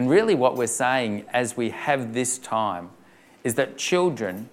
And really, what we're saying as we have this time is that children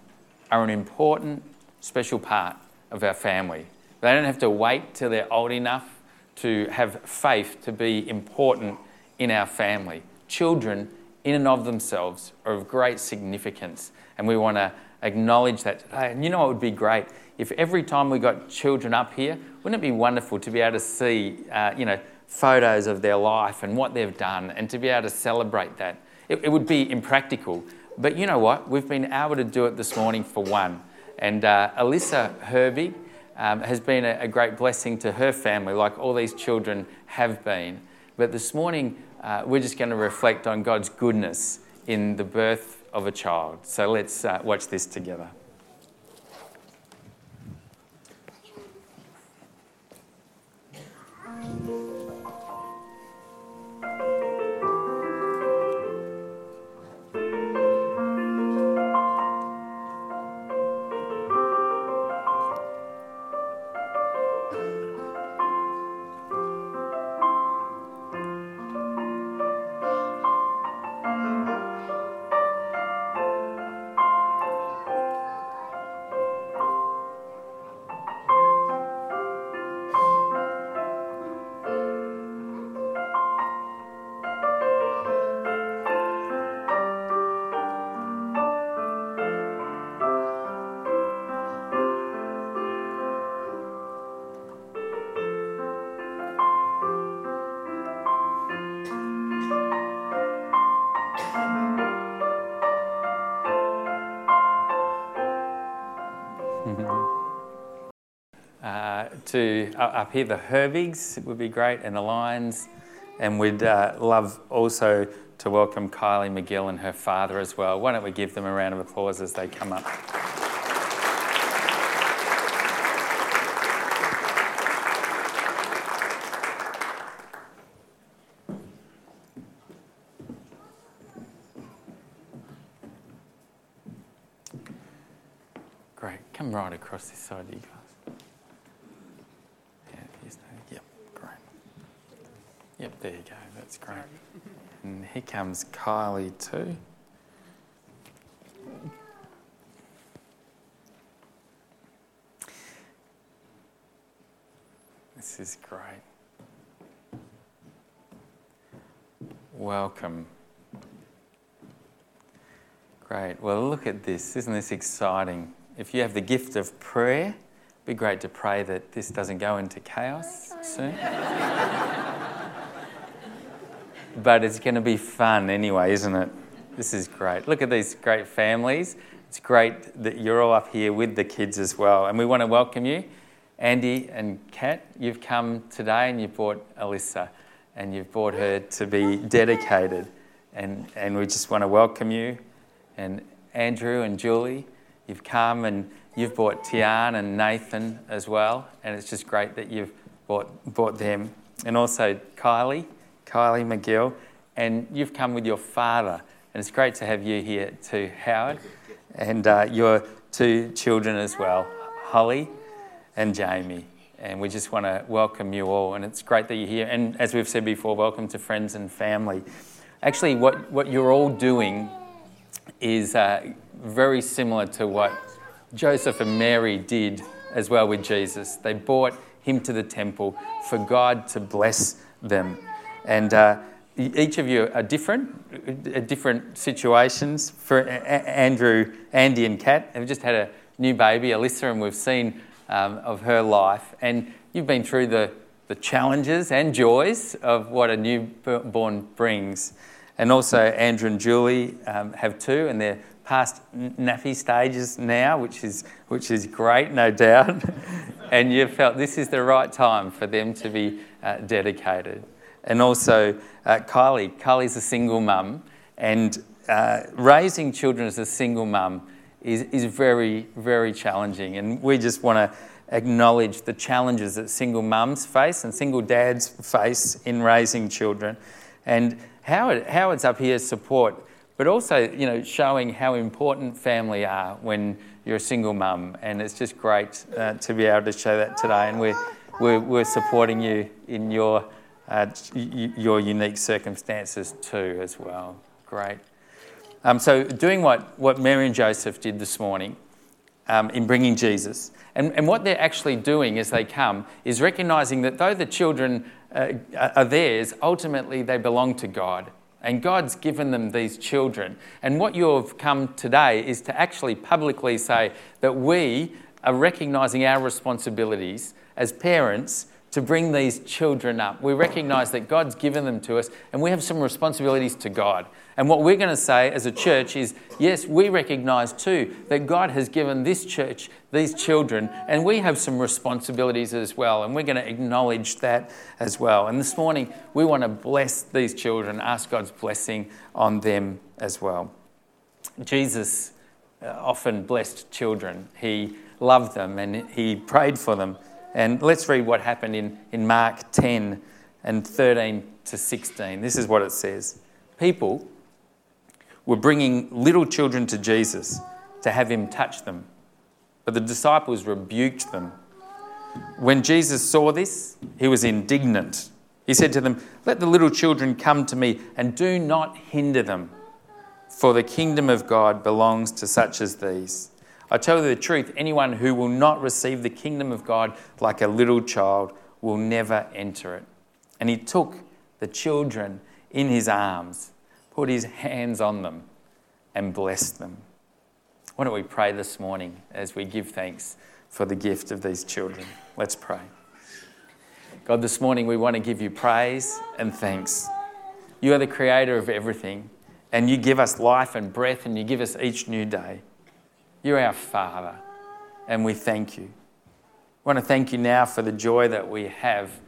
are an important, special part of our family. They don't have to wait till they're old enough to have faith to be important in our family. Children, in and of themselves, are of great significance, and we want to acknowledge that today. And you know what would be great? If every time we got children up here, wouldn't it be wonderful to be able to see, uh, you know, photos of their life and what they've done and to be able to celebrate that? It, it, would be impractical. But you know what? We've been able to do it this morning for one. And uh, Alyssa Herbie um, has been a, a, great blessing to her family, like all these children have been. But this morning, uh, we're just going to reflect on God's goodness in the birth of a child. So let's uh, watch this together. To uh, up here, the Hervigs would be great, and the Lyons. And we'd uh, love also to welcome Kylie McGill and her father as well. Why don't we give them a round of applause as they come up? Great. Come right across this side, you guys. Yep, there you go. That's great. And here comes Kylie too. This is great. Welcome. Great. Well, look at this. Isn't this exciting? If you have the gift of prayer, it'd be great to pray that this doesn't go into chaos soon but it's going to be fun anyway, isn't it? This is great. Look at these great families. It's great that you're all up here with the kids as well. And we want to welcome you. Andy and Kat, you've come today and you've brought Alyssa and you've brought her to be dedicated. And, and we just want to welcome you. And Andrew and Julie, you've come and you've brought Tian and Nathan as well. And it's just great that you've brought, brought them. And also Kylie Kylie McGill, and you've come with your father. And it's great to have you here too, Howard, and uh, your two children as well, Holly and Jamie. And we just want to welcome you all. And it's great that you're here. And as we've said before, welcome to friends and family. Actually, what, what you're all doing is uh, very similar to what Joseph and Mary did as well with Jesus. They brought him to the temple for God to bless them. And uh, each of you are different, uh, different situations. For Andrew, Andy, and Kat have just had a new baby, Alyssa, and we've seen um, of her life. And you've been through the, the challenges and joys of what a newborn brings. And also, Andrew and Julie um, have two, and they're past nappy stages now, which is, which is great, no doubt. and you felt this is the right time for them to be uh, dedicated and also uh, Kylie. Kylie's a single mum, and uh, raising children as a single mum is, is very, very challenging. And we just want to acknowledge the challenges that single mums face and single dads face in raising children. And Howard, Howard's up here support, but also, you know, showing how important family are when you're a single mum. And it's just great uh, to be able to show that today. And we're, we're, we're supporting you in your uh, your unique circumstances too, as well. Great. Um, so, doing what, what Mary and Joseph did this morning um, in bringing Jesus, and, and what they're actually doing as they come is recognizing that though the children uh, are theirs, ultimately they belong to God. And God's given them these children. And what you've come today is to actually publicly say that we are recognizing our responsibilities as parents to bring these children up. We recognize that God's given them to us and we have some responsibilities to God. And what we're going to say as a church is yes, we recognize too that God has given this church these children and we have some responsibilities as well. And we're going to acknowledge that as well. And this morning, we want to bless these children, ask God's blessing on them as well. Jesus uh, often blessed children, He loved them and He prayed for them. And let's read what happened in, in Mark 10 and 13 to 16. This is what it says People were bringing little children to Jesus to have him touch them, but the disciples rebuked them. When Jesus saw this, he was indignant. He said to them, Let the little children come to me and do not hinder them, for the kingdom of God belongs to such as these. I tell you the truth anyone who will not receive the kingdom of God like a little child will never enter it. And he took the children in his arms, put his hands on them, and blessed them. Why don't we pray this morning as we give thanks for the gift of these children? Let's pray. God, this morning we want to give you praise and thanks. You are the creator of everything, and you give us life and breath, and you give us each new day. You're our Father, and we thank you. I want to thank you now for the joy that we have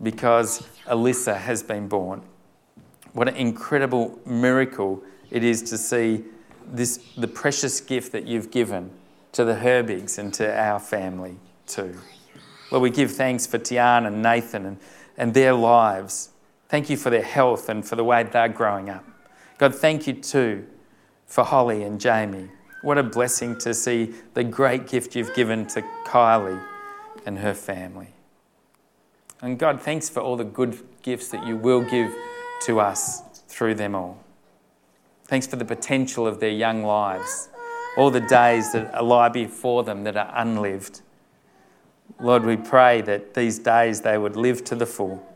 because Alyssa has been born. What an incredible miracle it is to see this, the precious gift that you've given to the Herbigs and to our family too. Lord, we give thanks for Tian and Nathan and, and their lives. Thank you for their health and for the way they're growing up. God, thank you too for Holly and Jamie. What a blessing to see the great gift you've given to Kylie and her family. And God, thanks for all the good gifts that you will give to us through them all. Thanks for the potential of their young lives, all the days that lie before them that are unlived. Lord, we pray that these days they would live to the full.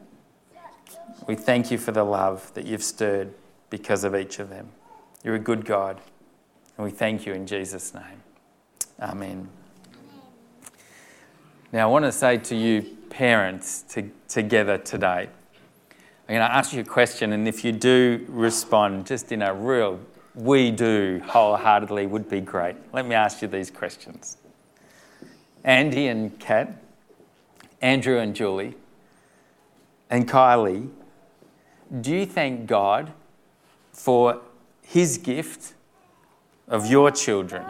We thank you for the love that you've stirred because of each of them. You're a good God. And we thank you in Jesus' name. Amen. Now, I want to say to you, parents, to, together today, I'm going to ask you a question, and if you do respond just in a real we do wholeheartedly would be great. Let me ask you these questions. Andy and Kat, Andrew and Julie, and Kylie, do you thank God for his gift of your children?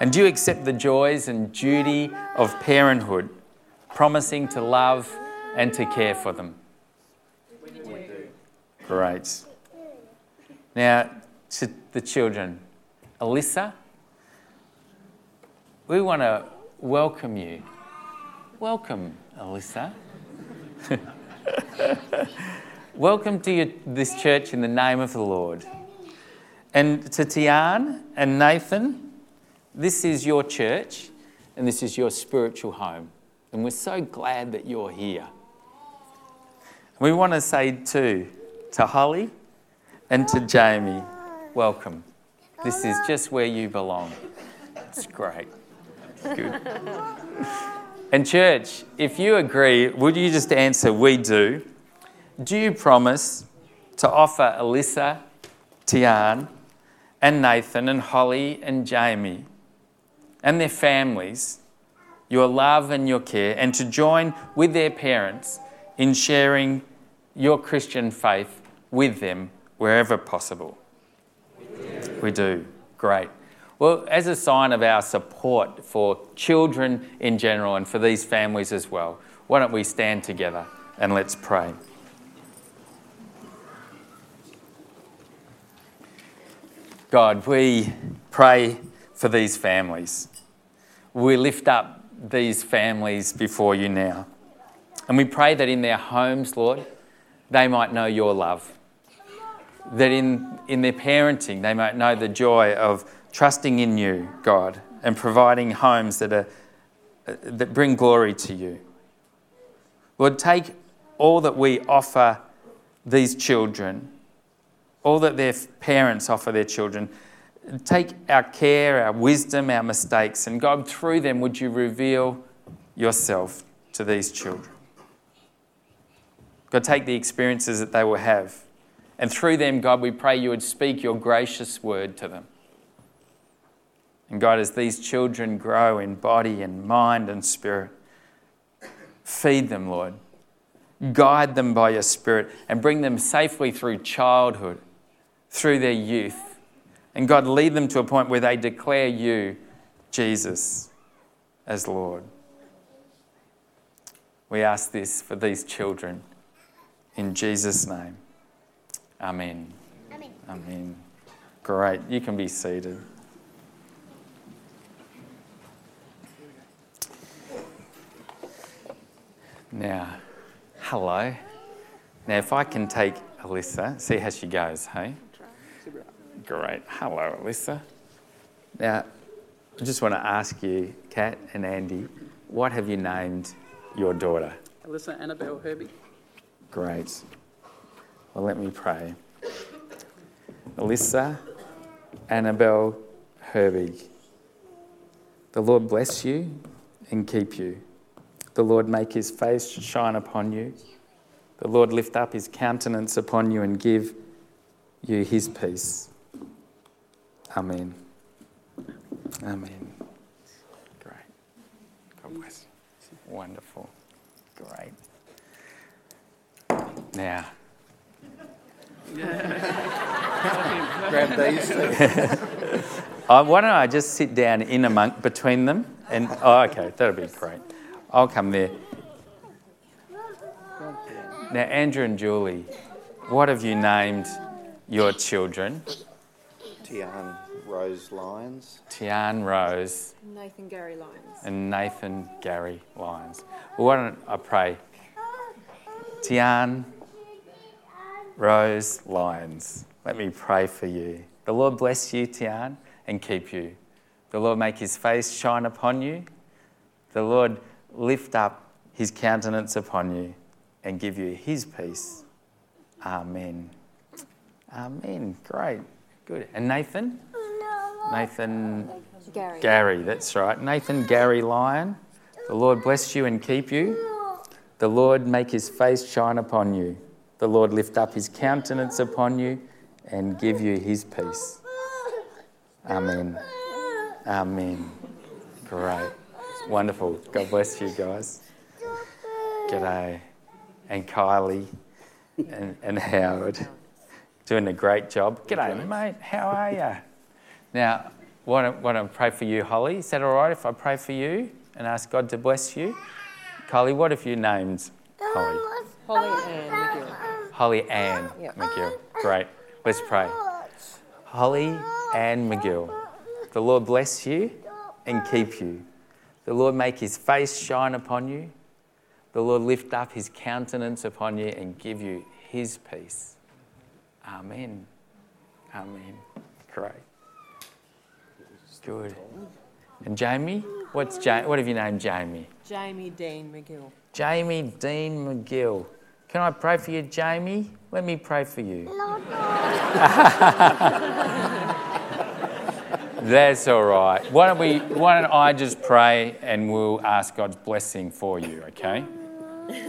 And do you accept the joys and duty of parenthood, promising to love and to care for them? Great. Now, to the children, Alyssa, we want to welcome you. Welcome, Alyssa. welcome to your, this church in the name of the Lord. And to Tian and Nathan, this is your church and this is your spiritual home. And we're so glad that you're here. We want to say too to Holly and to Jamie, welcome. This is just where you belong. It's great. Good. And, church, if you agree, would you just answer, We do? Do you promise to offer Alyssa, Tian, and Nathan and Holly and Jamie and their families your love and your care, and to join with their parents in sharing your Christian faith with them wherever possible. We do. Great. Well, as a sign of our support for children in general and for these families as well, why don't we stand together and let's pray. God, we pray for these families. We lift up these families before you now. And we pray that in their homes, Lord, they might know your love. That in, in their parenting, they might know the joy of trusting in you, God, and providing homes that, are, that bring glory to you. Lord, take all that we offer these children, all that their parents offer their children, take our care, our wisdom, our mistakes, and God, through them, would you reveal yourself to these children? God, take the experiences that they will have. And through them, God, we pray you would speak your gracious word to them. And God, as these children grow in body and mind and spirit, feed them, Lord. Guide them by your spirit and bring them safely through childhood, through their youth. And God, lead them to a point where they declare you, Jesus, as Lord. We ask this for these children in Jesus' name. Amen. Amen. Amen. Great. You can be seated. Now, hello. Now, if I can take Alyssa, see how she goes, hey? Great. Hello, Alyssa. Now, I just want to ask you, Kat and Andy, what have you named your daughter? Alyssa Annabelle Herbie. Great. Well, let me pray. Alyssa Annabelle Herbie. The Lord bless you and keep you. The Lord make his face shine upon you. The Lord lift up his countenance upon you and give you his peace. Amen. Amen. Great. God bless. Wonderful. Great. Now, Grab these. uh, why don't I just sit down in among between them? And oh, okay, that'll be great. I'll come there. Now, Andrew and Julie, what have you named your children? Tian Rose Lyons. Tian Rose Nathan Gary Lyons. and Nathan Gary Lyons. Well, why don't I pray? Tian Rose Lyons, let me pray for you. The Lord bless you, Tian, and keep you. The Lord make his face shine upon you. The Lord lift up his countenance upon you and give you his peace. Amen. Amen. Great. Good. And Nathan? Nathan Gary. Gary, that's right. Nathan Gary Lyon. The Lord bless you and keep you. The Lord make his face shine upon you. The Lord lift up his countenance upon you and give you his peace. Amen. Amen. Great. Wonderful. God bless you guys. G'day. And Kylie and, and Howard. Doing a great job. G'day, mate. How are you? Now, want to, want to pray for you, Holly. Is that all right if I pray for you and ask God to bless you? Holly, what have you named Holly? Holly Ann McGill. Holly Ann Yep. McGill. Great. Let's pray. Holly Ann McGill. The Lord bless you and keep you. The Lord make his face shine upon you. The Lord lift up his countenance upon you and give you his peace. Amen. Amen. Great. Good. And Jamie? What's ja- what have you named Jamie? Jamie Dean McGill. Jamie Dean McGill. Can I pray for you, Jamie? Let me pray for you. That's all right. Why don't we? Why don't I just pray and we'll ask God's blessing for you? Okay.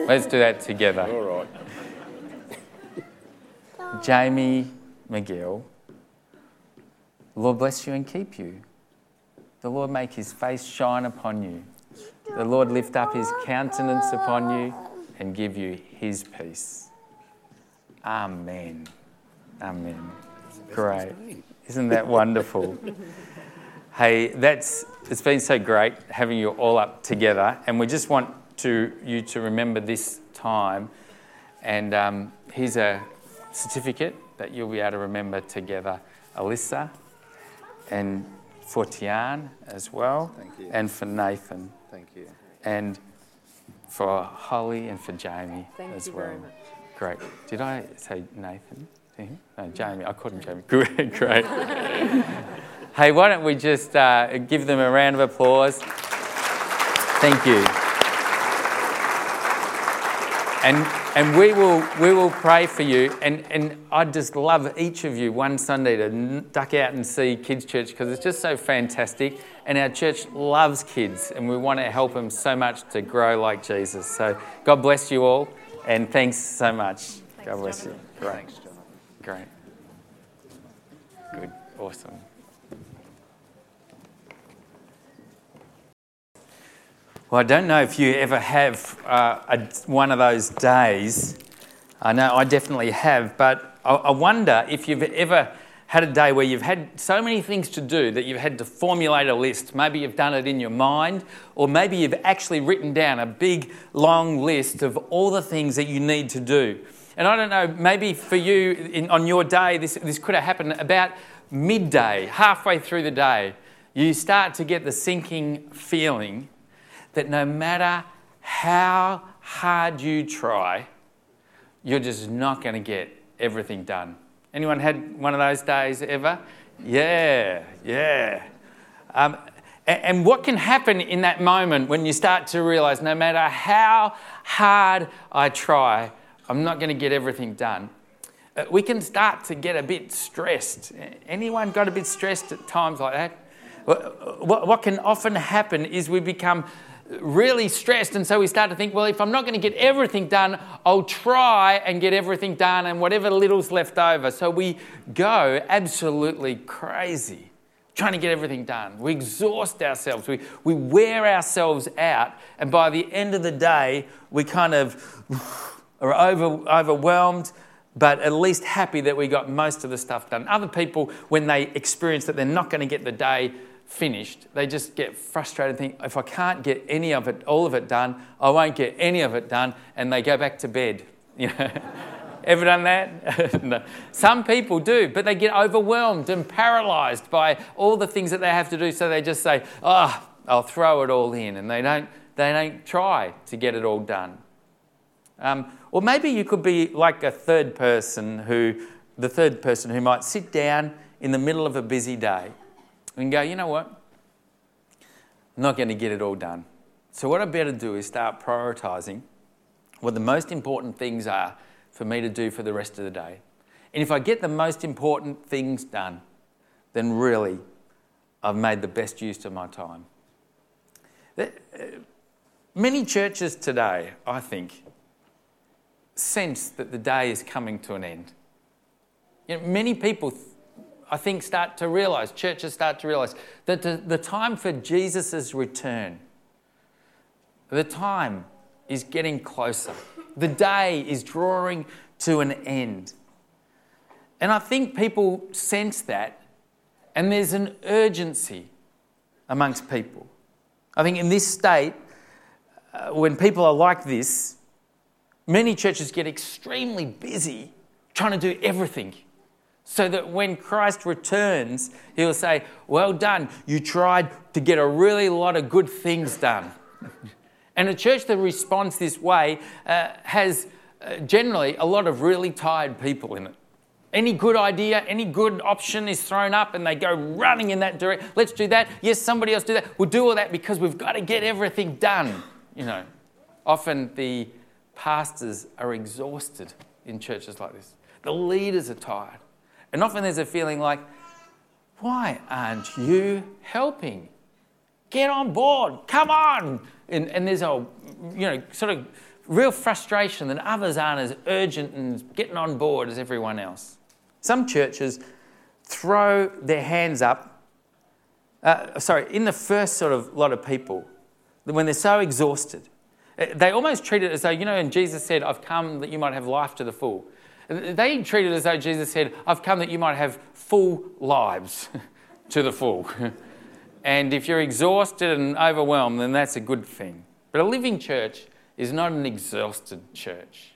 Let's do that together. All right. Jamie McGill. Lord bless you and keep you. The Lord make his face shine upon you. The Lord lift up his countenance upon you and give you his peace. Amen. Amen. Great. Isn't that wonderful? hey, that's it's been so great having you all up together, and we just want to you to remember this time. And um, here's a certificate that you'll be able to remember together, Alyssa, and for Tian as well, Thank you. and for Nathan, Thank you. and for Holly and for Jamie Thank as you well. very much. Great. Did I say Nathan? No, Jamie. I called him Jamie. Good, great. hey, why don't we just uh, give them a round of applause? Thank you. And, and we, will, we will pray for you. And, and I just love each of you one Sunday to duck out and see Kids Church because it's just so fantastic. And our church loves kids and we want to help them so much to grow like Jesus. So God bless you all and thanks so much. Thanks, God bless Jonathan. you. Great. Thanks, Great. Good. Awesome. Well, I don't know if you ever have uh, a, one of those days. I know I definitely have, but I, I wonder if you've ever had a day where you've had so many things to do that you've had to formulate a list. Maybe you've done it in your mind, or maybe you've actually written down a big, long list of all the things that you need to do. And I don't know, maybe for you in, on your day, this, this could have happened about midday, halfway through the day. You start to get the sinking feeling that no matter how hard you try, you're just not going to get everything done. Anyone had one of those days ever? Yeah, yeah. Um, and what can happen in that moment when you start to realize no matter how hard I try, I'm not going to get everything done? Uh, we can start to get a bit stressed. Anyone got a bit stressed at times like that? What can often happen is we become really stressed. And so we start to think, well, if I'm not going to get everything done, I'll try and get everything done and whatever little's left over. So we go absolutely crazy trying to get everything done. We exhaust ourselves, we, we wear ourselves out. And by the end of the day, we kind of are over, overwhelmed. But at least happy that we got most of the stuff done. Other people, when they experience that they're not going to get the day finished, they just get frustrated and think, if I can't get any of it, all of it done, I won't get any of it done, and they go back to bed. You know? Ever done that? no. Some people do, but they get overwhelmed and paralyzed by all the things that they have to do, so they just say, oh, I'll throw it all in, and they don't, they don't try to get it all done. Um, or maybe you could be like a third person who, the third person who might sit down in the middle of a busy day and go, you know what? I'm not going to get it all done. So, what I better do is start prioritizing what the most important things are for me to do for the rest of the day. And if I get the most important things done, then really I've made the best use of my time. Uh, many churches today, I think, sense that the day is coming to an end. You know, many people I think, start to realize, churches start to realize that the, the time for Jesus' return, the time is getting closer. The day is drawing to an end. And I think people sense that, and there's an urgency amongst people. I think in this state, uh, when people are like this, many churches get extremely busy trying to do everything so that when Christ returns, he'll say, Well done, you tried to get a really lot of good things done. and a church that responds this way uh, has uh, generally a lot of really tired people in it. Any good idea, any good option is thrown up and they go running in that direction. Let's do that. Yes, somebody else do that. We'll do all that because we've got to get everything done. You know, often the pastors are exhausted in churches like this. The leaders are tired. And often there's a feeling like, why aren't you helping? Get on board, come on. And, and there's a, you know, sort of real frustration that others aren't as urgent and getting on board as everyone else. Some churches throw their hands up, uh, sorry, in the first sort of lot of people, when they're so exhausted, eh, they almost treat it as though, you know, and Jesus said, I've come that you might have life to the full. They treat it as though Jesus said, I've come that you might have full lives to the full. and if you're exhausted and overwhelmed, then that's a good thing. But a living church is not an exhausted church.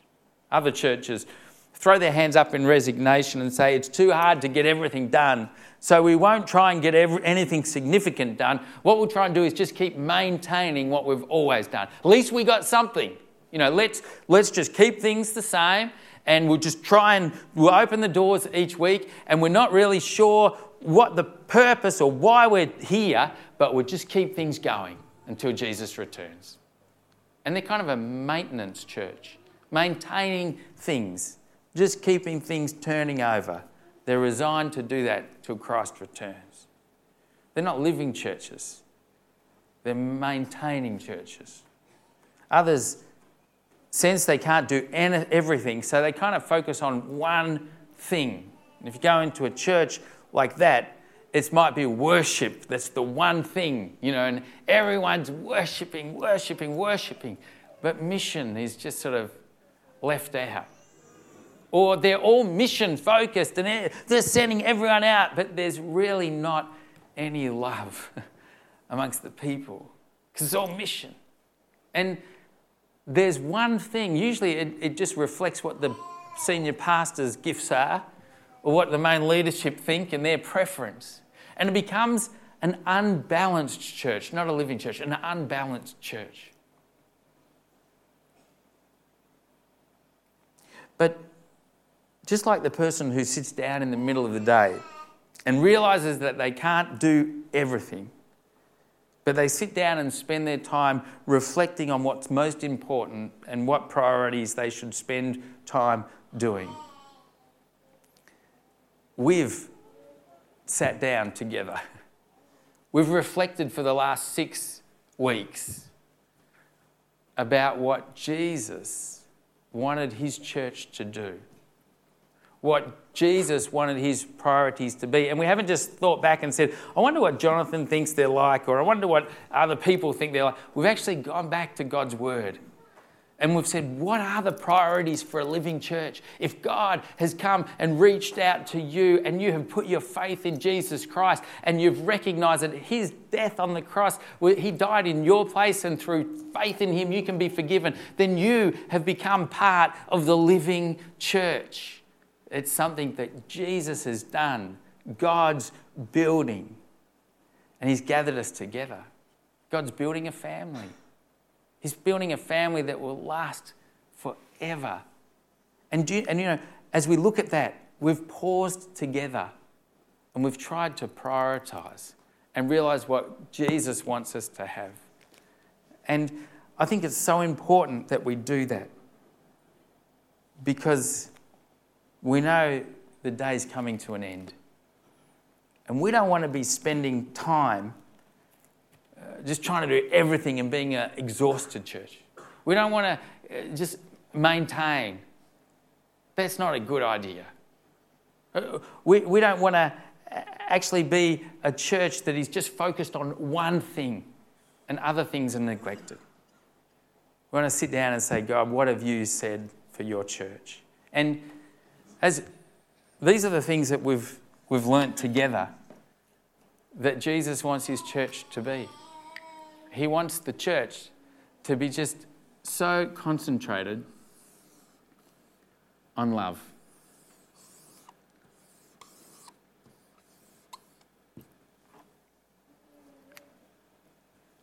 Other churches throw their hands up in resignation and say, it's too hard to get everything done. So we won't try and get every, anything significant done. What we'll try and do is just keep maintaining what we've always done. At least we got something. You know, let's, let's just keep things the same and we'll just try and we'll open the doors each week and we're not really sure what the purpose or why we're here, but we'll just keep things going until Jesus returns. And they're kind of a maintenance church, maintaining things, just keeping things turning over. They're resigned to do that till Christ returns. They're not living churches, they're maintaining churches. Others sense they can't do any, everything, so they kind of focus on one thing. And if you go into a church like that, it might be worship. That's the one thing, you know, and everyone's worshiping, worshiping, worshiping. But mission is just sort of left out. Or they're all mission focused and they're sending everyone out, but there's really not any love amongst the people because it's all mission. And there's one thing, usually it, it just reflects what the senior pastor's gifts are or what the main leadership think and their preference. And it becomes an unbalanced church, not a living church, an unbalanced church. But just like the person who sits down in the middle of the day and realizes that they can't do everything, but they sit down and spend their time reflecting on what's most important and what priorities they should spend time doing we've sat down together. We've reflected for the last six weeks about what Jesus wanted his church to do, what Jesus wanted his priorities to be. And we haven't just thought back and said, I wonder what Jonathan thinks they're like, or I wonder what other people think they're like. We've actually gone back to God's word and we've said, what are the priorities for a living church? If God has come and reached out to you and you have put your faith in Jesus Christ and you've recognized that His death on the cross, He died in your place, and through faith in Him, you can be forgiven, then you have become part of the living church. It's something that Jesus has done, God's building, and He's gathered us together. God's building a family. He's building a family that will last forever. And, and you know, as we look at that, we've paused together and we've tried to prioritize and realize what Jesus wants us to have. And I think it's so important that we do that because we know the day's coming to an end. And we don't want to be spending time just trying to do everything and being an exhausted church. We don't want to uh, just maintain. That's not a good idea. Uh, we, we don't want to uh, actually be a church that is just focused on one thing and other things are neglected. We want to sit down and say, God, what have you said for your church? And as these are the things that we've, we've learnt together that Jesus wants his church to be. He wants the church to be just so concentrated on love.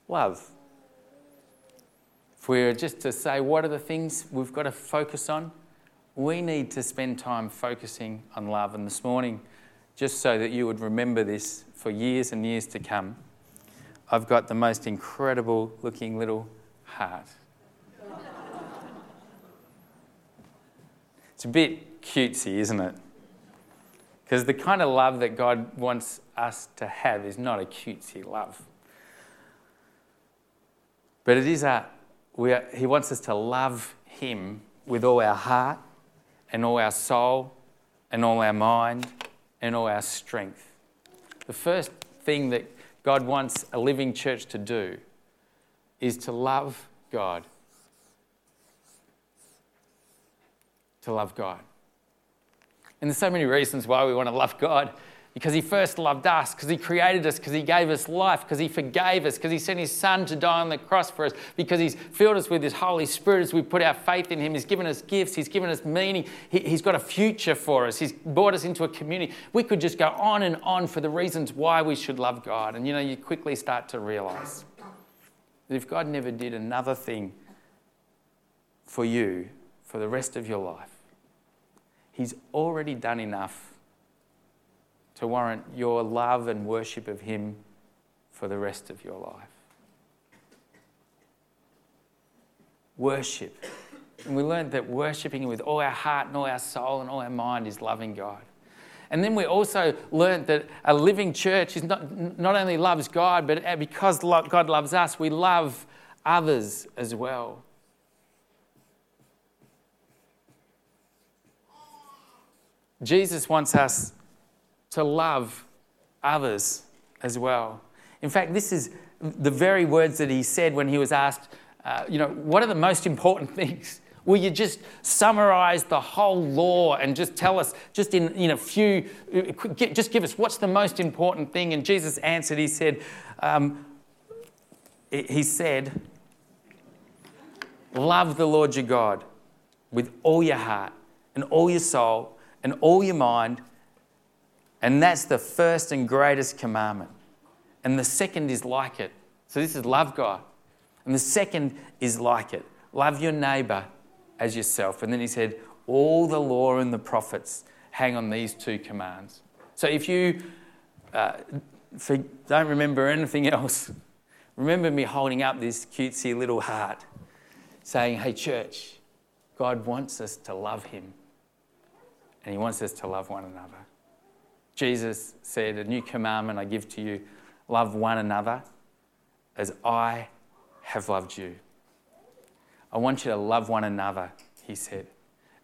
Love. If we were just to say, what are the things we've got to focus on? We need to spend time focusing on love. And this morning, just so that you would remember this for years and years to come, I've got the most incredible looking little heart. It's a bit cutesy, isn't it? Because the kind of love that God wants us to have is not a cutesy love. But it is a, are, He wants us to love Him with all our heart and all our soul and all our mind and all our strength. The first thing that God wants a living church to do is to love God. To love God. And there's so many reasons why we want to love God because he first loved us, because he created us, because he gave us life, because he forgave us, because he sent his son to die on the cross for us, because he's filled us with his Holy Spirit as we put our faith in him. He's given us gifts, he's given us meaning, he, has got a future for us, he's brought us into a community. We could just go on and on for the reasons why we should love God. And you know, you quickly start to realize that if God never did another thing for you for the rest of your life, He's already done enough to warrant your love and worship of Him for the rest of your life. Worship. And we learned that worshipping with all our heart and all our soul and all our mind is loving God. And then we also learned that a living church is not, not only loves God, but because God loves us, we love others as well. Jesus wants us to love others as well. In fact, this is the very words that he said when he was asked, uh, you know, what are the most important things? Will you just summarize the whole law and just tell us, just in, in a few, just give us what's the most important thing? And Jesus answered, He said, um, He said, Love the Lord your God with all your heart and all your soul and all your mind. And that's the first and greatest commandment. And the second is like it. So this is love God. And the second is like it love your neighbor as yourself. And then he said, All the law and the prophets hang on these two commands. So if you uh, don't remember anything else, remember me holding up this cutesy little heart saying, Hey, church, God wants us to love him and he wants us to love one another. Jesus said, A new commandment I give to you love one another as I have loved you. I want you to love one another, he said.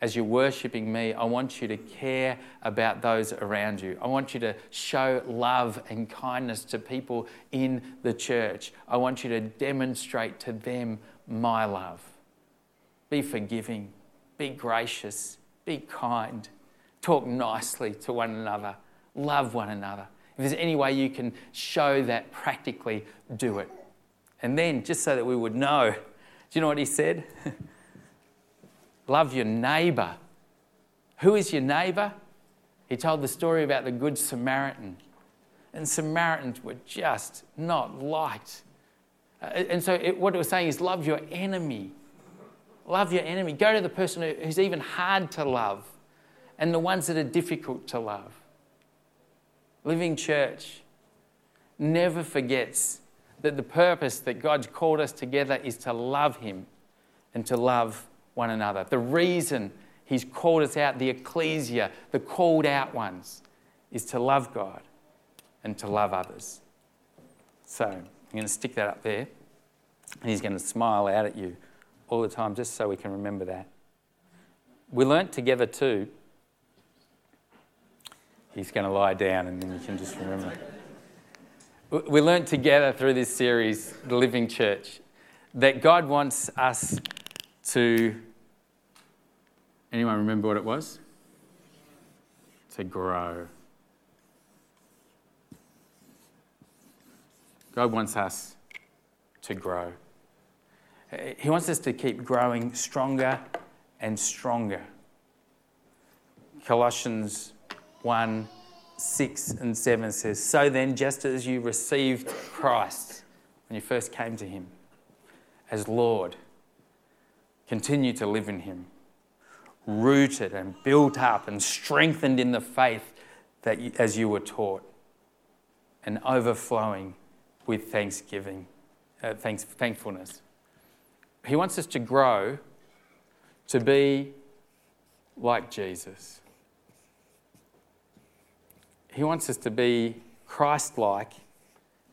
As you're worshipping me, I want you to care about those around you. I want you to show love and kindness to people in the church. I want you to demonstrate to them my love. Be forgiving, be gracious, be kind, talk nicely to one another, love one another. If there's any way you can show that practically, do it. And then, just so that we would know, do you know what he said? Love your neighbour. Who is your neighbour? He told the story about the Good Samaritan. And Samaritans were just not liked. Uh, and so, it, what it was saying is love your enemy. Love your enemy. Go to the person who's even hard to love and the ones that are difficult to love. Living Church never forgets that the purpose that God's called us together is to love Him and to love one another. The reason He's called us out, the ecclesia, the called out ones, is to love God and to love others. So I'm going to stick that up there, and He's going to smile out at you all the time just so we can remember that. We learnt together too. He's going to lie down and then you can just remember. We learned together through this series, The Living Church, that God wants us to. Anyone remember what it was? To grow. God wants us to grow. He wants us to keep growing stronger and stronger. Colossians 1 6 and 7 says, So then, just as you received Christ when you first came to Him as Lord, continue to live in Him, rooted and built up and strengthened in the faith that you, as you were taught, and overflowing with thanksgiving, uh, thanks, thankfulness. He wants us to grow to be like Jesus. He wants us to be Christ like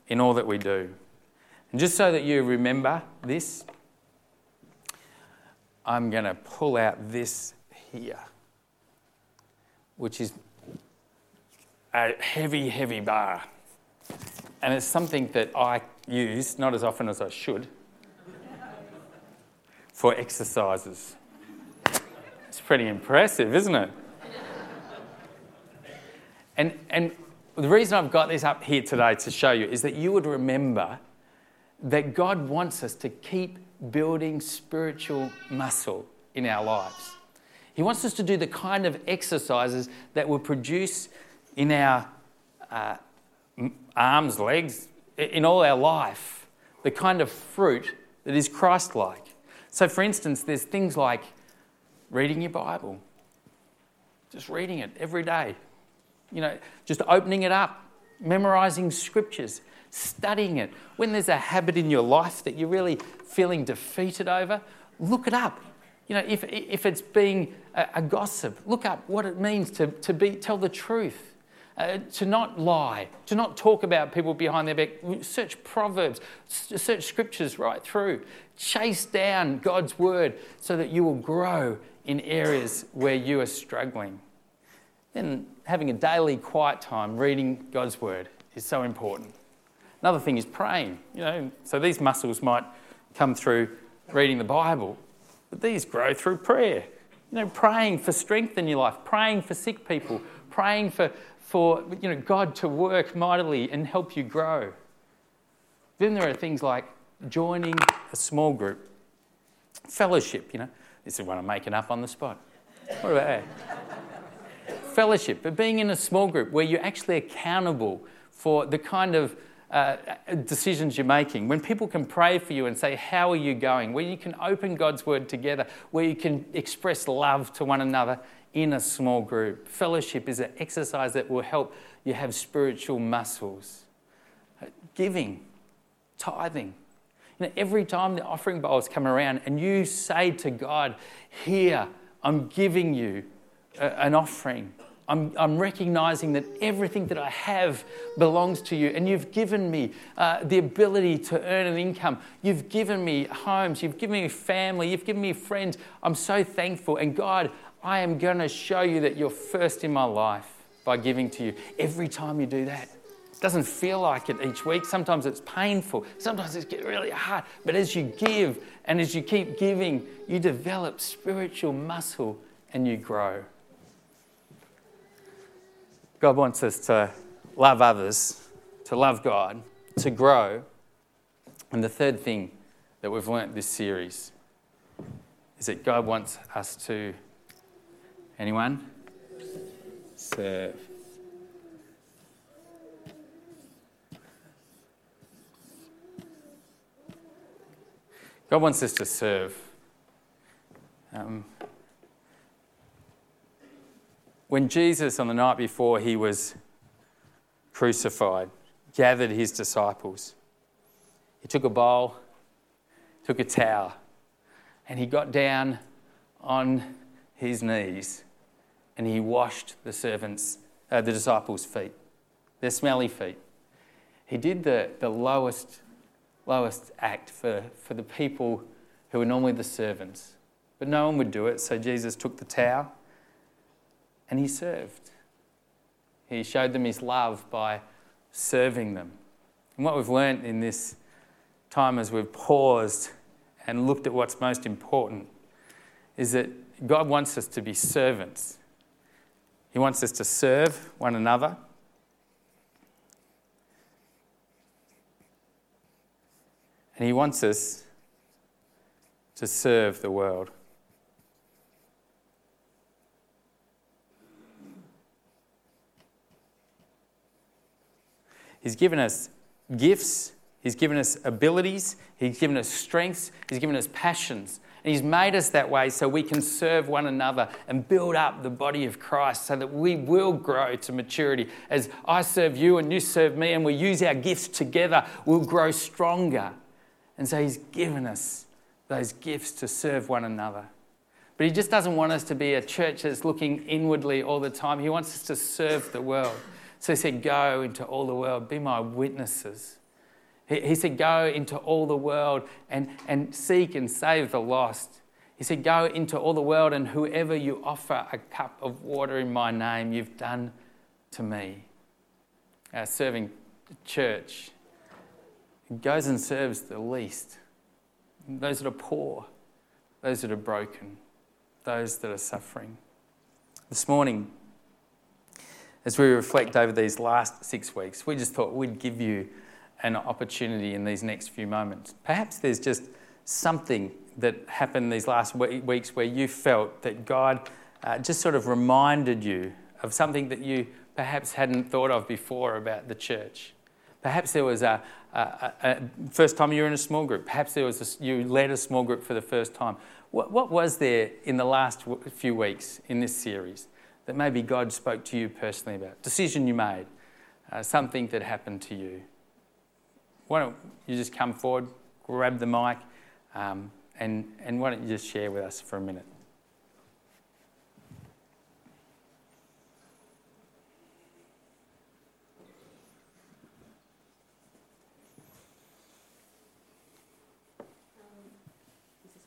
in all that we do. And just so that you remember this, I'm going to pull out this here, which is a heavy, heavy bar. And it's something that I use, not as often as I should, for exercises. It's pretty impressive, isn't it? And, and the reason I've got this up here today to show you is that you would remember that God wants us to keep building spiritual muscle in our lives. He wants us to do the kind of exercises that will produce in our uh, arms, legs, in all our life, the kind of fruit that is Christ like. So, for instance, there's things like reading your Bible, Just reading it every day. You know, just opening it up, memorizing scriptures, studying it. When there's a habit in your life that you're really feeling defeated over, look it up. You know, if, if it's being a, a gossip, look up what it means to, to be, tell the truth. Uh, to not lie, to not talk about people behind their back. Search Proverbs, search scriptures right through. Chase down God's word so that you will grow in areas where you are struggling. Then having a daily quiet time reading God's word is so important. Another thing is praying. You know, so these muscles might come through reading the Bible, but these grow through prayer. You know, praying for strength in your life, praying for sick people, praying for, for you know, God to work mightily and help you grow. Then there are things like joining a small group, fellowship, you know. This is what I'm making up on the spot. What about that? Fellowship, but being in a small group where you're actually accountable for the kind of uh, decisions you're making, when people can pray for you and say, How are you going? Where you can open God's word together, where you can express love to one another in a small group. Fellowship is an exercise that will help you have spiritual muscles. Giving, tithing. You know, every time the offering bowls come around and you say to God, Here, I'm giving you an offering. I'm, I'm, recognizing that everything that I have belongs to you, and you've given me uh, the ability to earn an income. You've given me homes, you've given me family, you've given me friends. I'm so thankful. And God, I am going to show you that you're first in my life by giving to you. Every time you do that, it doesn't feel like it each week. Sometimes it's painful, sometimes it's really hard. But as you give and as you keep giving, you develop spiritual muscle and you grow. God wants us to love others, to love God, to grow. And the third thing that we've learnt this series is that God wants us to, anyone? Serve. God wants us to serve. Um, when Jesus, on the night before he was crucified, gathered his disciples, he took a bowl, took a towel, and he got down on his knees and he washed the servants, uh, the disciples' feet, their smelly feet. He did the, the lowest, lowest act for, for the people who were normally the servants. But no one would do it, so Jesus took the towel and he served. He showed them his love by serving them. And what we've learned in this time as we've paused and looked at what's most important is that God wants us to be servants. He wants us to serve one another. And He wants us to serve the world. He's given us gifts, He's given us abilities, He's given us strengths, He's given us passions. And He's made us that way so we can serve one another and build up the body of Christ so that we will grow to maturity. As I serve you and you serve me, and we use our gifts together, we'll grow stronger. And so He's given us those gifts to serve one another. But He just doesn't want us to be a church that's looking inwardly all the time, He wants us to serve the world. So he said, Go into all the world, be my witnesses. He, said, Go into all the world and, and seek and save the lost. He said, Go into all the world, and whoever you offer a cup of water in my name, you've done to me. Our serving church goes and serves the least those that are poor, those that are broken, those that are suffering. This morning, as we reflect over these last six weeks, we just thought we'd give you an opportunity in these next few moments. Perhaps there's just something that happened these last weeks where you felt that God uh, just sort of reminded you of something that you perhaps hadn't thought of before about the church. Perhaps there was a, a, a, a first time you were in a small group. Perhaps there was you led a small group for the first time. What, what was there in the last few weeks in this series that maybe God spoke to you personally about, decision you made, uh, something that happened to you. Why don't you just come forward, grab the mic, um, and, and why don't you just share with us for a minute?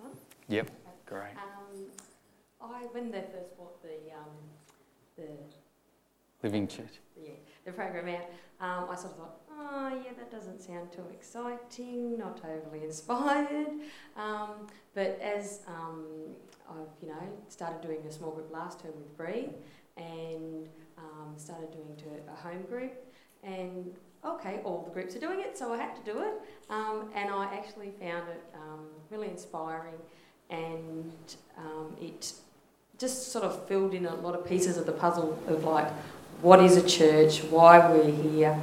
On? Yep, great. Um, I, when they first brought the, um, the, Living Church. yeah, the program out, um, I sort of thought, oh yeah, that doesn't sound too exciting, not overly inspired. Um, but as um, I've, you know, started doing a small group last term with Bree and um, started doing to a home group and okay, all the groups are doing it, so I had to do it. Um, and I actually found it um, really inspiring and it just sort of filled in a lot of pieces of the puzzle of like, what is a church, why we're here,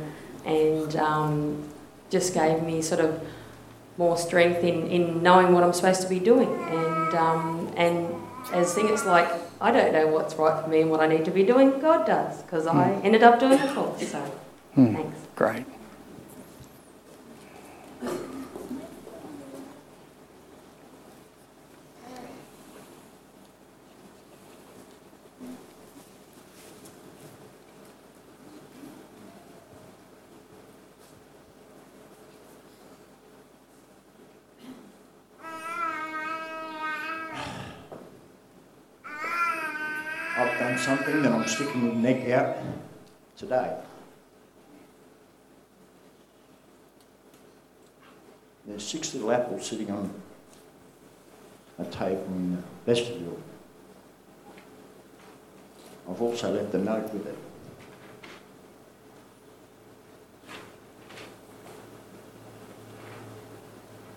and um, just gave me sort of more strength in, in knowing what I'm supposed to be doing. And, um, and as thing, it's like, I don't know what's right for me and what I need to be doing, God does, because I ended up doing it all. So, Hmm. thanks. Great. I've done something that I'm sticking my neck out today. There's six little apples sitting on a table in the vestibule. I've also left a note with it.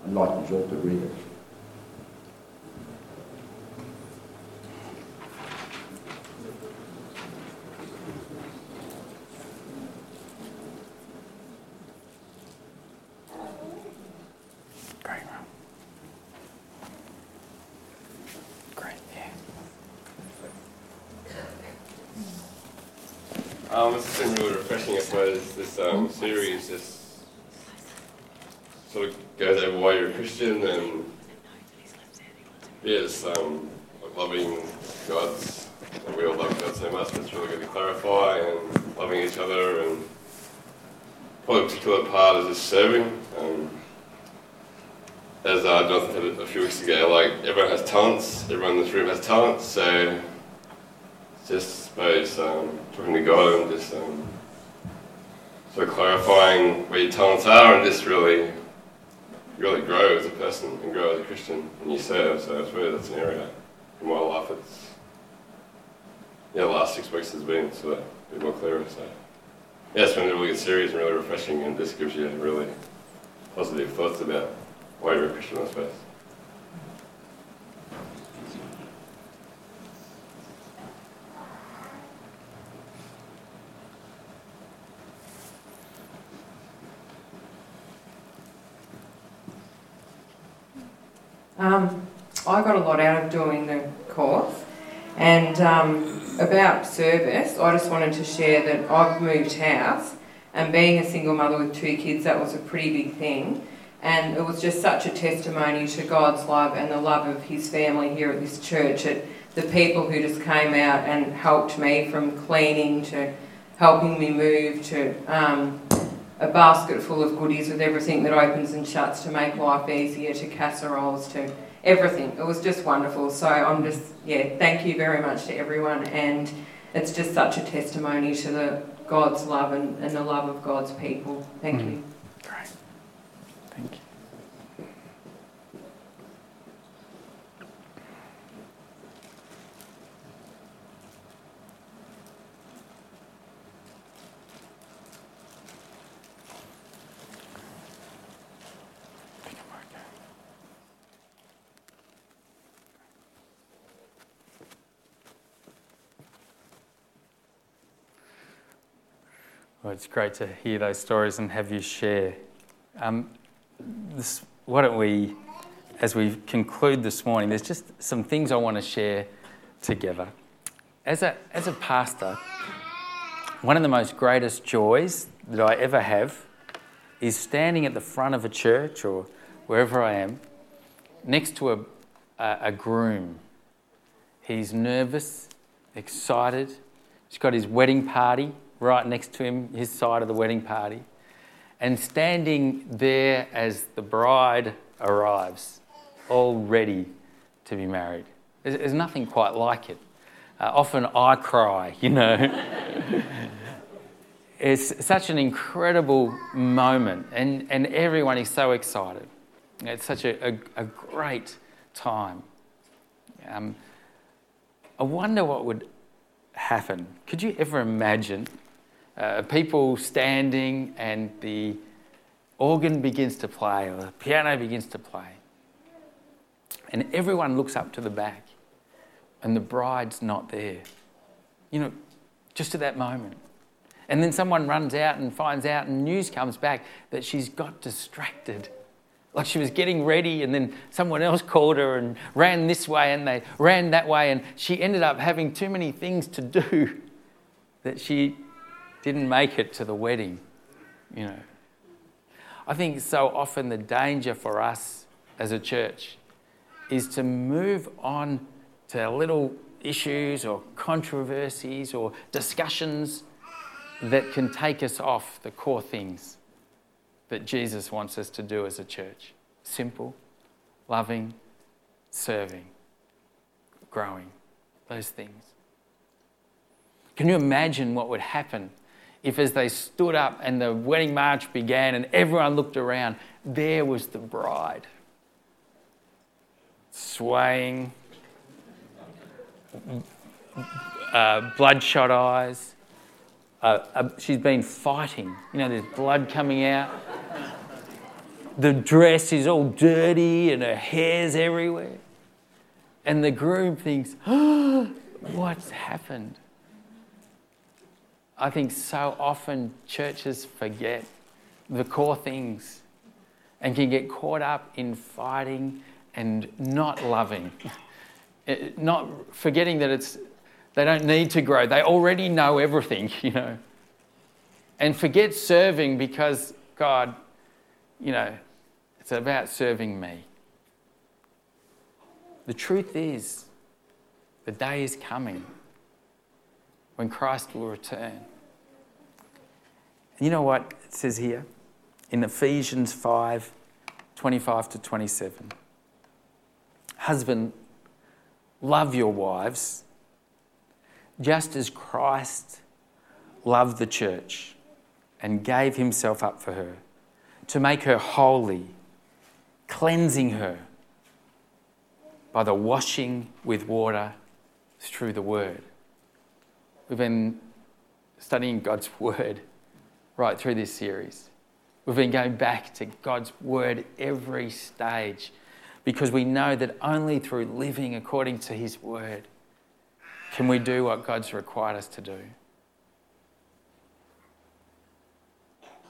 I'd like you all to read it. Great. Great, yeah. Um, this has been really refreshing, I suppose. This um, series just sort of goes over why you're a Christian and yes, um, loving God's, and we all love God so much, it's really good to clarify and loving each other and probably a particular part is just serving. Um, as uh, Jonathan said a few weeks ago, like everyone has talents, everyone in this room has talents, so just suppose um, talking to God and just um, of clarifying where your talents are and just really really grow as a person and grow as a Christian and you serve. So it's really that's an area in my life it's yeah the last six weeks has been of a bit more clearer. So yeah, it's been really good series and really refreshing and this gives you really positive thoughts about why you're a Christian I suppose. Um, I got a lot out of doing the course, and um, about service, I just wanted to share that I've moved house, and being a single mother with two kids, that was a pretty big thing. And it was just such a testimony to God's love and the love of His family here at this church. It, the people who just came out and helped me from cleaning to helping me move to um, a basket full of goodies with everything that opens and shuts to make life easier, to casseroles, to everything. It was just wonderful. So I'm just, yeah, thank you very much to everyone. And it's just such a testimony to the God's love and, and the love of God's people. Thank Mm. you. Well, it's great to hear those stories and have you share. Um, this, why don't we, as we conclude this morning, there's just some things I want to share together. as a, as a pastor, one of the most greatest joys that I ever have is standing at the front of a church or wherever I am next to a, a, a groom. He's nervous, excited. He's got his wedding party right next to him, his side of the wedding party. And standing there as the bride arrives, all ready to be married. There's, there's nothing quite like it. Uh, often I cry, you know. it's such an incredible moment, and, and everyone is so excited. It's such a, a, a great time. Um, I wonder what would happen. Could you ever imagine uh, people standing and the organ begins to play or the piano begins to play? And everyone looks up to the back and the bride's not there. You know, just at that moment. And then someone runs out and finds out, and news comes back that she's got distracted. Like she was getting ready, and then someone else called her and ran this way, and they ran that way, and she ended up having too many things to do that she didn't make it to the wedding. You know, I think so often the danger for us as a church is to move on to little issues or controversies or discussions that can take us off the core things that Jesus wants us to do as a church simple, loving, serving, growing, those things. Can you imagine what would happen if, as they stood up and the wedding march began and everyone looked around, there was the bride swaying, uh, bloodshot eyes. Uh, uh, she's been fighting. You know, there's blood coming out. The dress is all dirty and her hair's everywhere. And the groom thinks, oh, what's happened? I think so often churches forget the core things and can get caught up in fighting and not loving. Eh, not forgetting that it's they don't need to grow. They already know everything, you know. And forget serving because God, you know, it's about serving me. The truth is, the day is coming when Christ will return. And you know what it says here in Ephesians 5 25 to 27? Husband, love your wives just as Christ loved the church and gave himself up for her to make her holy, cleansing her by the washing with water through the word. We've been studying God's word right through this series. We've been going back to God's word every stage because we know that only through living according to his word can we do what God's required us to do?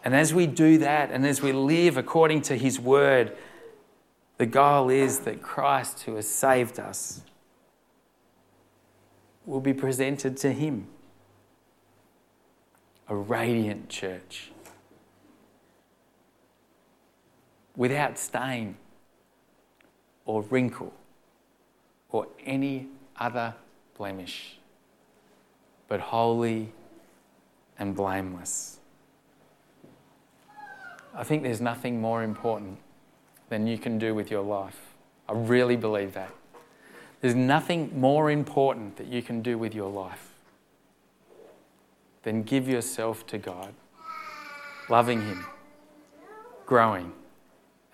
And as we do that, and as we live according to His word, the goal is that Christ, who has saved us, will be presented to Him. A radiant church. Without stain or wrinkle or any other blemish, but holy and blameless. I think there's nothing more important than you can do with your life. I really believe that. There's nothing more important that you can do with your life than give yourself to God, loving Him, growing,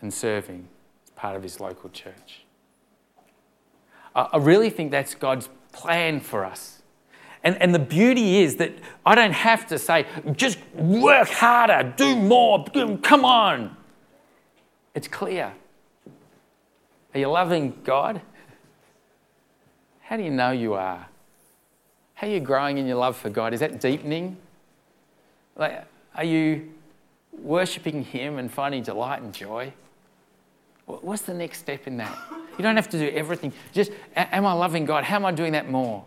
and serving as part of His local church. I really think that's God's plan for us. And, and the beauty is that I don't have to say, just work harder, do more, come on. It's clear. Are you loving God? How do you know you are? How are you growing in your love for God? Is that deepening? Like, are you worshipping Him and finding delight and joy? What's the next step in that? You don't have to do everything. Just, am I loving God? How am I doing that more?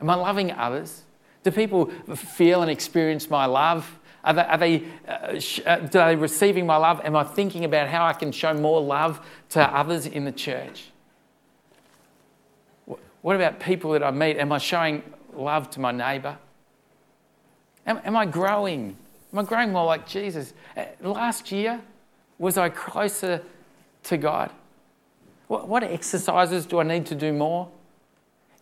Am I loving others? Do people feel and experience my love? Are they, are they, uh, sh- uh, are they receiving my love? Am I thinking about how I can show more love to others in the church? What about people that I meet? Am I showing love to my neighbour? Am, am I growing? Am I growing more like Jesus? Uh, last year, was I closer to God? What, what exercises do I need to do more?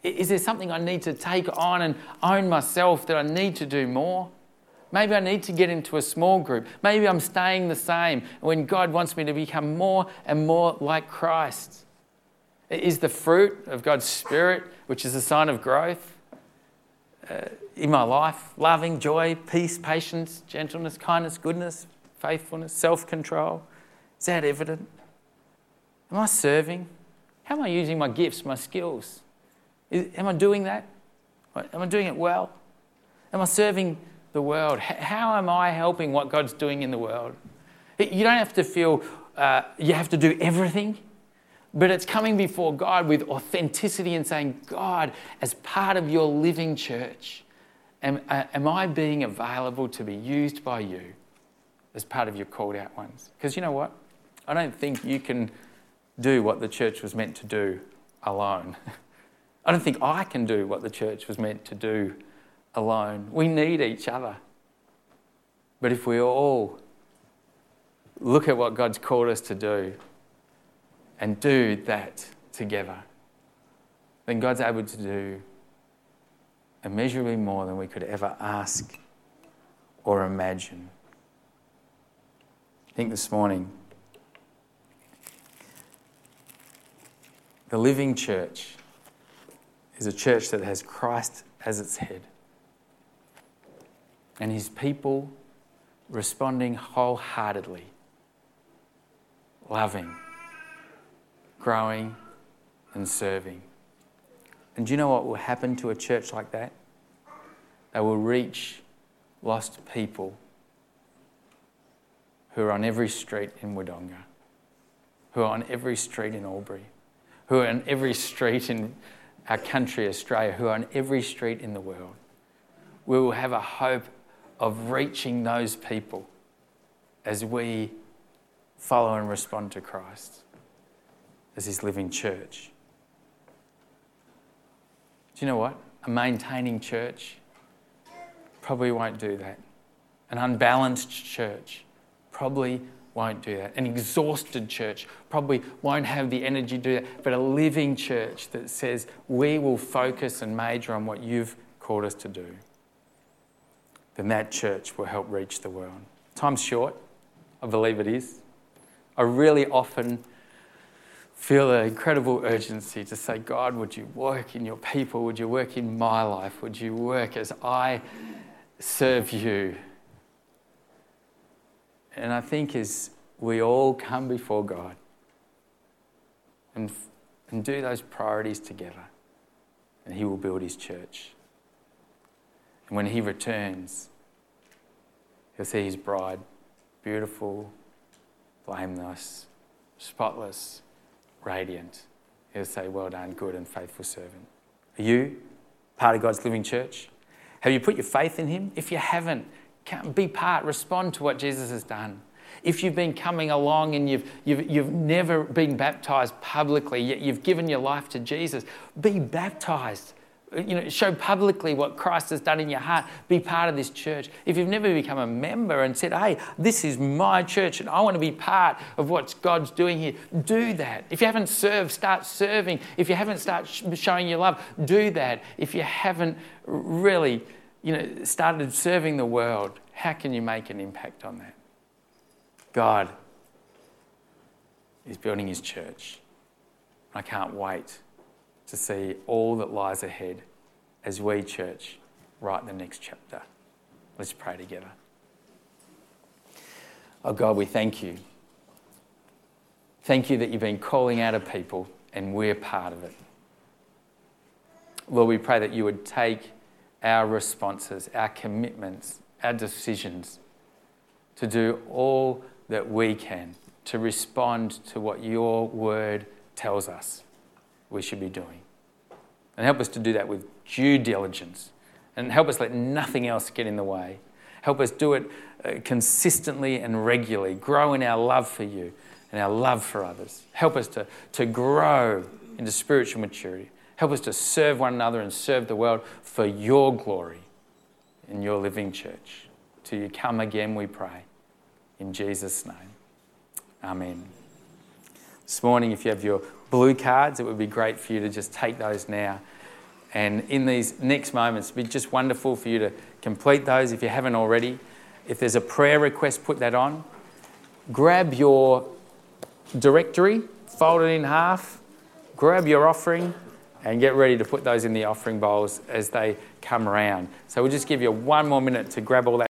Is there something I need to take on and own myself that I need to do more? Maybe I need to get into a small group. Maybe I'm staying the same when God wants me to become more and more like Christ. Is the fruit of God's Spirit, which is a sign of growth uh, in my life, loving, joy, peace, patience, gentleness, kindness, goodness, faithfulness, self control? Is that evident? Am I serving? How am I using my gifts, my skills? Is, am I doing that? Am I doing it well? Am I serving the world? How am I helping what God's doing in the world? You don't have to feel uh, you have to do everything, but it's coming before God with authenticity and saying, God, as part of your living church, am, uh, am I being available to be used by you as part of your called out ones? Because you know what? I don't think you can do what the church was meant to do alone. I don't think I can do what the church was meant to do alone. We need each other. But if we all look at what God's called us to do and do that together, then God's able to do immeasurably more than we could ever ask or imagine. I think this morning, the living church is a church that has Christ as its head and his people responding wholeheartedly, loving, growing, and serving. And do you know what will happen to a church like that? They will reach lost people who are on every street in Wodonga, who are on every street in Albury, who are on every street in our country, Australia, who are on every street in the world. We will have a hope of reaching those people as we follow and respond to Christ as His living church. Do you know what? A maintaining church probably won't do that. An unbalanced church probably won't do that. An exhausted church probably won't have the energy to do that. But a living church that says, we will focus and major on what you've called us to do, then that church will help reach the world. Time's short. I believe it is. I really often feel an incredible urgency to say, God, would you work in your people? Would you work in my life? Would you work as I serve you? And I think as we all come before God and, and do those priorities together, and He will build His church. And when He returns, He'll see His bride, beautiful, blameless, spotless, radiant. He'll say, Well done, good and faithful servant. Are you part of God's living church? Have you put your faith in Him? If you haven't, be part, respond to what Jesus has done. If you've been coming along and you've, you've, you've never been baptized publicly, yet you've given your life to Jesus, be baptized. You know, show publicly what Christ has done in your heart. Be part of this church. If you've never become a member and said, hey, this is my church and I want to be part of what God's doing here, do that. If you haven't served, start serving. If you haven't started showing your love, do that. If you haven't really you know, started serving the world, how can you make an impact on that? God is building his church. I can't wait to see all that lies ahead as we, church, write the next chapter. Let's pray together. Oh God, we thank you. Thank you that you've been calling out a people and we're part of it. Lord, we pray that you would take our responses, our commitments, our decisions to do all that we can to respond to what your word tells us we should be doing. And help us to do that with due diligence. And help us let nothing else get in the way. Help us do it uh, consistently and regularly. Grow in our love for you and our love for others. Help us to, to grow into spiritual maturity. Help us to serve one another and serve the world for your glory in your living church. Till you come again, we pray. In Jesus' name. Amen. This morning, if you have your blue cards, it would be great for you to just take those now. And in these next moments, it'd be just wonderful for you to complete those if you haven't already. If there's a prayer request, put that on. Grab your directory, fold it in half, grab your offering, and get ready to put those in the offering bowls as they come around. So we'll just give you one more minute to grab all that.